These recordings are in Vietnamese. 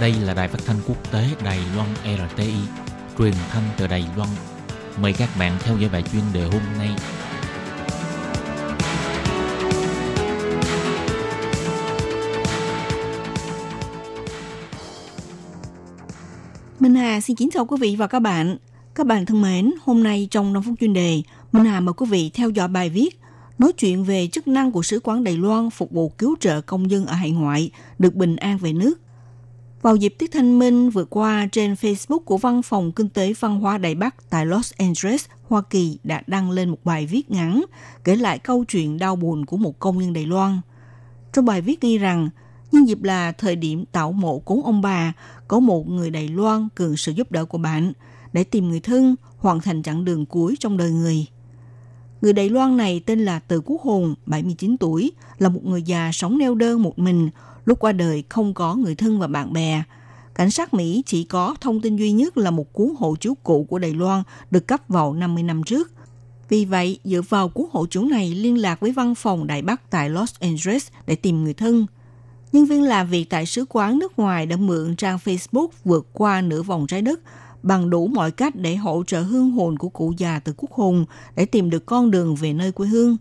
Đây là đài phát thanh quốc tế Đài Loan RTI, truyền thanh từ Đài Loan. Mời các bạn theo dõi bài chuyên đề hôm nay. Minh Hà xin kính chào quý vị và các bạn. Các bạn thân mến, hôm nay trong 5 phút chuyên đề, Minh Hà mời quý vị theo dõi bài viết nói chuyện về chức năng của Sứ quán Đài Loan phục vụ cứu trợ công dân ở hải ngoại được bình an về nước. Vào dịp Tết Thanh Minh vừa qua, trên Facebook của Văn phòng Kinh tế Văn hóa Đài Bắc tại Los Angeles, Hoa Kỳ đã đăng lên một bài viết ngắn kể lại câu chuyện đau buồn của một công nhân Đài Loan. Trong bài viết ghi rằng, nhân dịp là thời điểm tạo mộ cúng ông bà, có một người Đài Loan cần sự giúp đỡ của bạn để tìm người thân, hoàn thành chặng đường cuối trong đời người. Người Đài Loan này tên là Từ Quốc Hùng, 79 tuổi, là một người già sống neo đơn một mình, lúc qua đời không có người thân và bạn bè. Cảnh sát Mỹ chỉ có thông tin duy nhất là một cuốn hộ chiếu cũ của Đài Loan được cấp vào 50 năm trước. Vì vậy, dựa vào cuốn hộ chiếu này liên lạc với văn phòng Đại Bắc tại Los Angeles để tìm người thân. Nhân viên làm việc tại sứ quán nước ngoài đã mượn trang Facebook vượt qua nửa vòng trái đất bằng đủ mọi cách để hỗ trợ hương hồn của cụ già từ quốc hùng để tìm được con đường về nơi quê hương.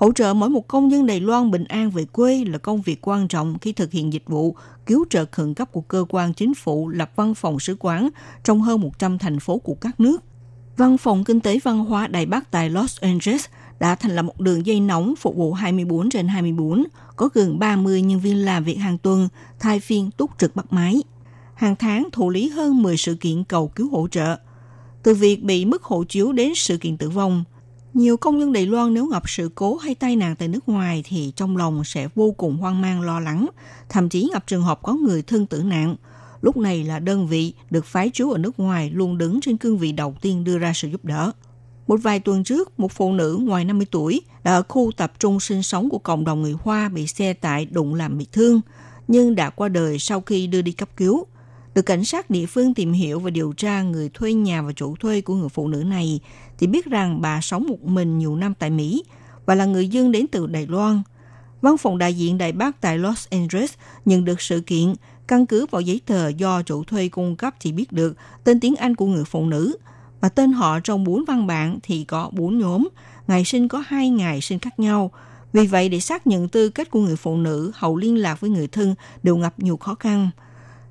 Hỗ trợ mỗi một công dân Đài Loan bình an về quê là công việc quan trọng khi thực hiện dịch vụ cứu trợ khẩn cấp của cơ quan chính phủ lập văn phòng sứ quán trong hơn 100 thành phố của các nước. Văn phòng Kinh tế Văn hóa Đài Bắc tại Los Angeles đã thành lập một đường dây nóng phục vụ 24 trên 24, có gần 30 nhân viên làm việc hàng tuần, thay phiên túc trực bắt máy hàng tháng thụ lý hơn 10 sự kiện cầu cứu hỗ trợ. Từ việc bị mất hộ chiếu đến sự kiện tử vong, nhiều công nhân Đài Loan nếu gặp sự cố hay tai nạn tại nước ngoài thì trong lòng sẽ vô cùng hoang mang lo lắng, thậm chí gặp trường hợp có người thân tử nạn. Lúc này là đơn vị được phái trú ở nước ngoài luôn đứng trên cương vị đầu tiên đưa ra sự giúp đỡ. Một vài tuần trước, một phụ nữ ngoài 50 tuổi đã ở khu tập trung sinh sống của cộng đồng người Hoa bị xe tải đụng làm bị thương, nhưng đã qua đời sau khi đưa đi cấp cứu – được cảnh sát địa phương tìm hiểu và điều tra người thuê nhà và chủ thuê của người phụ nữ này, thì biết rằng bà sống một mình nhiều năm tại Mỹ và là người dân đến từ Đài Loan. Văn phòng đại diện Đài Bắc tại Los Angeles nhận được sự kiện căn cứ vào giấy tờ do chủ thuê cung cấp chỉ biết được tên tiếng Anh của người phụ nữ và tên họ trong bốn văn bản thì có bốn nhóm, ngày sinh có hai ngày sinh khác nhau. Vì vậy, để xác nhận tư cách của người phụ nữ hậu liên lạc với người thân đều gặp nhiều khó khăn.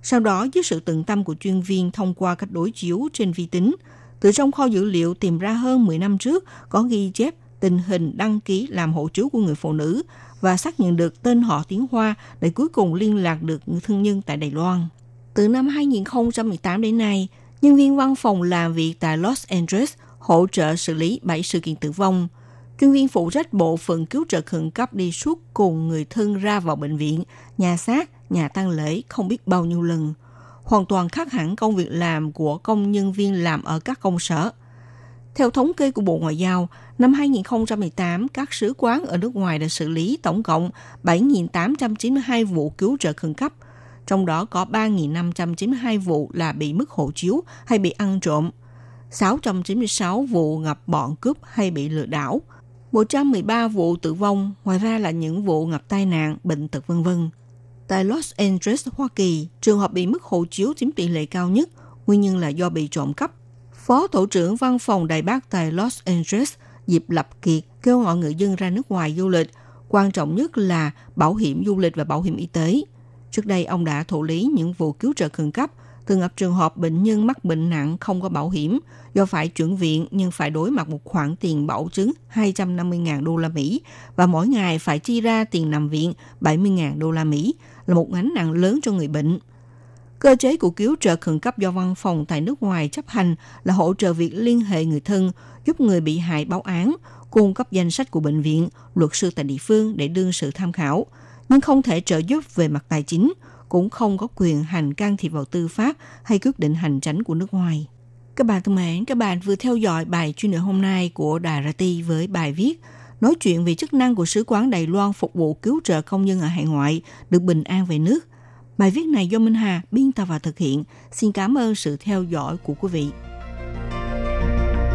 Sau đó, dưới sự tận tâm của chuyên viên thông qua cách đối chiếu trên vi tính, từ trong kho dữ liệu tìm ra hơn 10 năm trước có ghi chép tình hình đăng ký làm hộ chiếu của người phụ nữ và xác nhận được tên họ tiếng Hoa để cuối cùng liên lạc được người thân nhân tại Đài Loan. Từ năm 2018 đến nay, nhân viên văn phòng làm việc tại Los Angeles hỗ trợ xử lý 7 sự kiện tử vong. Chuyên viên phụ trách bộ phận cứu trợ khẩn cấp đi suốt cùng người thân ra vào bệnh viện, nhà xác, nhà tang lễ không biết bao nhiêu lần, hoàn toàn khác hẳn công việc làm của công nhân viên làm ở các công sở. Theo thống kê của Bộ Ngoại giao, năm 2018, các sứ quán ở nước ngoài đã xử lý tổng cộng 7.892 vụ cứu trợ khẩn cấp, trong đó có 3.592 vụ là bị mất hộ chiếu hay bị ăn trộm, 696 vụ ngập bọn cướp hay bị lừa đảo, 113 vụ tử vong, ngoài ra là những vụ ngập tai nạn, bệnh tật vân vân. Tại Los Angeles, Hoa Kỳ, trường hợp bị mất hộ chiếu chiếm tỷ lệ cao nhất, nguyên nhân là do bị trộm cắp. Phó Tổ trưởng Văn phòng đại bác tại Los Angeles, Diệp Lập Kiệt kêu gọi người dân ra nước ngoài du lịch. Quan trọng nhất là bảo hiểm du lịch và bảo hiểm y tế. Trước đây, ông đã thụ lý những vụ cứu trợ khẩn cấp, từng gặp trường hợp bệnh nhân mắc bệnh nặng không có bảo hiểm, do phải chuyển viện nhưng phải đối mặt một khoản tiền bảo chứng 250.000 đô la Mỹ và mỗi ngày phải chi ra tiền nằm viện 70.000 đô la Mỹ là một gánh nặng lớn cho người bệnh. Cơ chế của cứu trợ khẩn cấp do văn phòng tại nước ngoài chấp hành là hỗ trợ việc liên hệ người thân, giúp người bị hại báo án, cung cấp danh sách của bệnh viện, luật sư tại địa phương để đương sự tham khảo, nhưng không thể trợ giúp về mặt tài chính, cũng không có quyền hành can thiệp vào tư pháp hay quyết định hành tránh của nước ngoài. Các bạn thân mến, các bạn vừa theo dõi bài chuyên đề hôm nay của Đài Rati với bài viết nói chuyện về chức năng của sứ quán Đài Loan phục vụ cứu trợ công nhân ở hải ngoại, được bình an về nước. Bài viết này do Minh Hà biên tập và thực hiện. Xin cảm ơn sự theo dõi của quý vị.